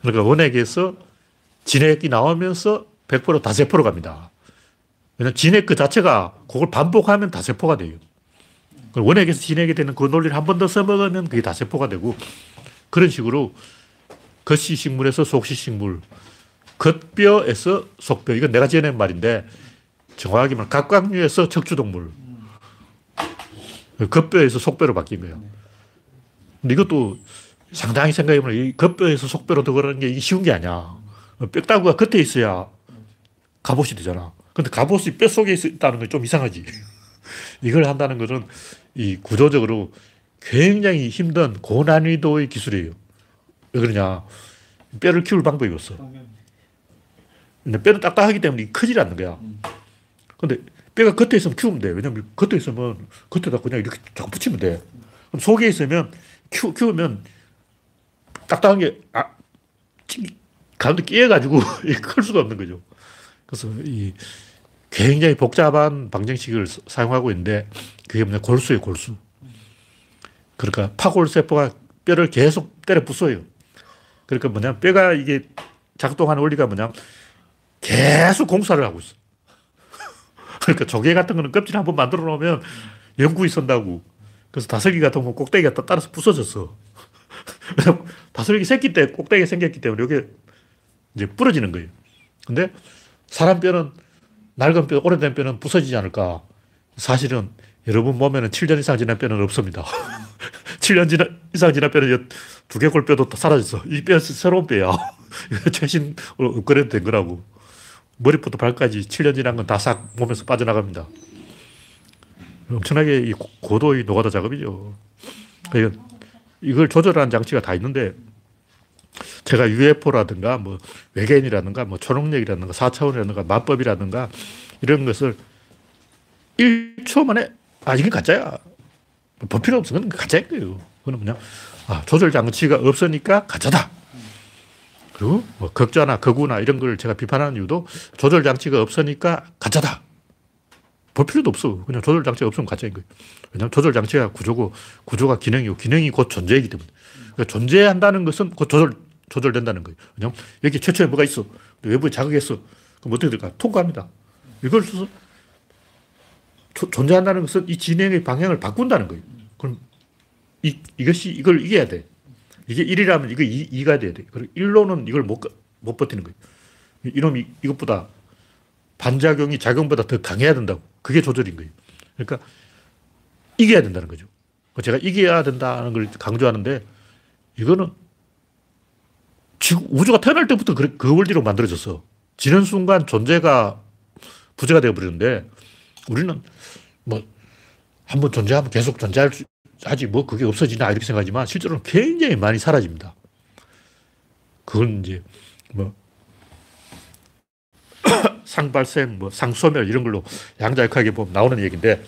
그러니까 원액에서 진액이 나오면서 100% 다세포로 갑니다. 왜냐면 진액 그 자체가 그걸 반복하면 다세포가 돼요. 그 원액에서 진액이 되는 그 논리를 한 번 더 써먹으면 그게 다세포가 되고 그런 식으로 겉시 식물에서 속시 식물, 겉뼈에서 속뼈. 이건 내가 지어낸 말인데 정확하게 말하면 각각류에서 척추동물. 겉뼈에서 속뼈로 바뀐 거예요. 근데 이것도 상당히 생각해보면 이 겉뼈에서 속뼈로 들어가는 게 쉬운 게 아니야. 뼈다구가 겉에 있어야 갑옷이 되잖아. 근데 갑옷이 뼈 속에 있다는 건 좀 이상하지. 이걸 한다는 것은 이 구조적으로 굉장히 힘든 고난이도의 기술이에요. 왜 그러냐. 뼈를 키울 방법이 없어. 근데 뼈는 딱딱하기 때문에 크질 않는 거야. 근데 뼈가 겉에 있으면 키우면 돼. 왜냐면 겉에 있으면 겉에다 그냥 이렇게 자꾸 붙이면 돼. 그럼 속에 있으면 키우, 키우면 딱딱한 게, 아, 가운데 끼어가지고 클 수가 없는 거죠. 그래서 이 굉장히 복잡한 방정식을 사용하고 있는데 그게 뭐냐 골수예요, 골수. 그러니까 파골세포가 뼈를 계속 때려 부숴요. 그러니까 뭐냐 뼈가 이게 작동하는 원리가 뭐냐 계속 공사를 하고 있어. 그러니까 조개 같은 거는 껍질 한번 만들어 놓으면 영구히 선다고. 그래서 다슬기 같은 건 꼭대기가 따라서 부서졌어. 다슬기 새끼 때 꼭대기가 생겼기 때문에 이게 이제 부러지는 거예요. 근데 사람 뼈는 낡은 뼈, 오래된 뼈는 부서지지 않을까. 사실은 여러분 몸에는 7년 이상 지난 뼈는 없습니다. 7년 지난, 이상 지난 뼈는 두개골 뼈도 사라졌어. 이 뼈는 새로운 뼈야. 최신 업그레이드 된 거라고. 머리부터 발까지 7년 지난 건 다 싹 몸에서 빠져나갑니다. 엄청나게 이 고도의 노가다 작업이죠. 이걸 조절하는 장치가 다 있는데 제가 UFO라든가 뭐 외계인이라든가 뭐 초능력이라든가 4차원이라든가 마법이라든가 이런 것을 1초 만에 아 이게 가짜야. 볼 필요 없어. 그건 가짜인 거예요. 그건 그냥 아, 조절 장치가 없으니까 가짜다. 그리고 뭐 극자나 거구나 이런 걸 제가 비판하는 이유도 조절 장치가 없으니까 가짜다. 볼 필요도 없어. 그냥 조절 장치가 없으면 가짜인 거예요. 왜냐하면 조절 장치가 구조고 구조가 기능이고 기능이 곧 존재이기 때문에. 그러니까 존재한다는 것은 곧 조절, 조절된다는 거예요. 왜냐하면 여기 최초에 뭐가 있어. 외부에 자극했어. 그럼 어떻게 될까? 통과합니다. 이걸 조, 존재한다는 것은 이 진행의 방향을 바꾼다는 거예요. 그럼 이, 이것이 이걸 이겨야 돼. 이게 1이라면 이거 2, 2가 돼야 돼. 그리고 1로는 이걸 못, 못 버티는 거예요. 이놈이 이것보다 반작용이 작용보다 더 강해야 된다고. 그게 조절인 거예요. 그러니까 이겨야 된다는 거죠. 제가 이겨야 된다는 걸 강조하는데 이거는 지구, 우주가 태어날 때부터 그, 그 원리로 만들어졌어. 지는 순간 존재가 부재가 되어버리는데 우리는 뭐 한 번 존재하면 계속 존재할 수, 하지 뭐 그게 없어지나 이렇게 생각하지만 실제로는 굉장히 많이 사라집니다. 그건 이제 뭐 상발생, 뭐 상소멸 이런 걸로 양자역학에 보면 나오는 얘기인데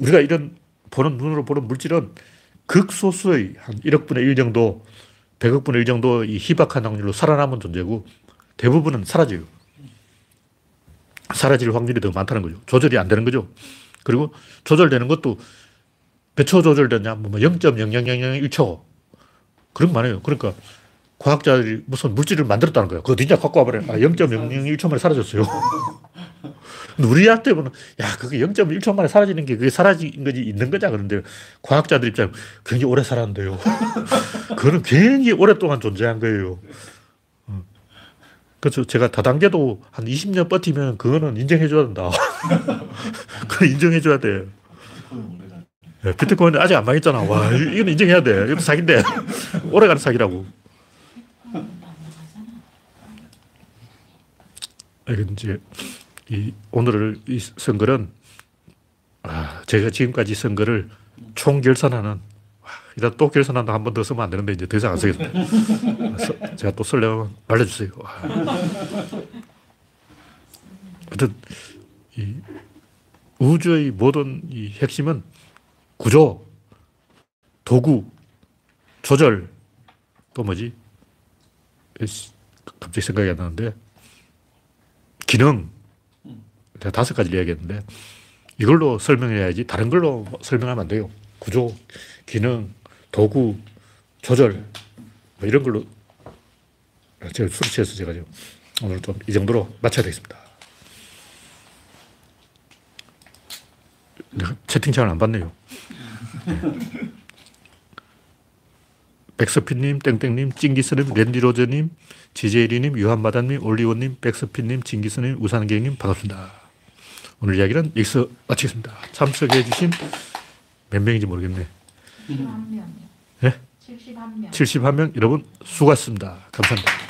우리가 이런 보는 눈으로 보는 물질은 극소수의 한 1억 분의 1 정도, 100억 분의 1 정도 이 희박한 확률로 살아남은 존재고 대부분은 사라져요. 사라질 확률이 더 많다는 거죠. 조절이 안 되는 거죠. 그리고 조절되는 것도 몇 초 조절되냐? 뭐 0.0001초. 그런 거 많아요. 그러니까 과학자들이 무슨 물질을 만들었다는 거예요. 그거 진짜 갖고 와버려. 아, 0.001초 만에 사라졌어요. 우리한테 보면, 야, 그게 0.1초 만에 사라지는 게 그게 사라진 거지, 있는 거냐. 그런데 과학자들 입장에 굉장히 오래 살았는데요. 그거는 굉장히 오랫동안 존재한 거예요. 어. 그래서 제가 다단계도 한 20년 버티면 그거는 인정해줘야 된다. 그건 인정해줘야 돼. 네, 비트코인은 아직 안 망했잖아. 와, 이건 인정해야 돼. 이것도 사기인데. 오래가는 사기라고. 이제 이 오늘 이 선거는 아, 제가 지금까지 선거를 총 결산하는 일단 또 결산한다 한 번 더 쓰면 안 되는데 이제 더 이상 안 쓰겠다. 제가 또 쓰려면 알려주세요. 하여튼 이 우주의 모든 이 핵심은 구조, 도구, 조절, 또 뭐지? 갑자기 생각이 안 나는데 기능. 제가 다섯 가지를 이야기했는데 이걸로 설명해야지 다른 걸로 설명하면 안 돼요. 구조, 기능, 도구, 조절 뭐 이런 걸로 제가 술 취해서 제가 지금 오늘 좀 이 정도로 마쳐야 되겠습니다. 채팅창을 안 봤네요. 백서피님, 땡땡님, 찡기스님, 랜디로저님, 지제이리님, 유한마담님, 올리원님, 백서피님, 찡기스님, 우산경님 반갑습니다. 오늘 이야기는 여기서 마치겠습니다. 참석해 주신 몇 명인지 모르겠네. 71명이요. 예? 71명. 71명 여러분 수고하셨습니다. 감사합니다.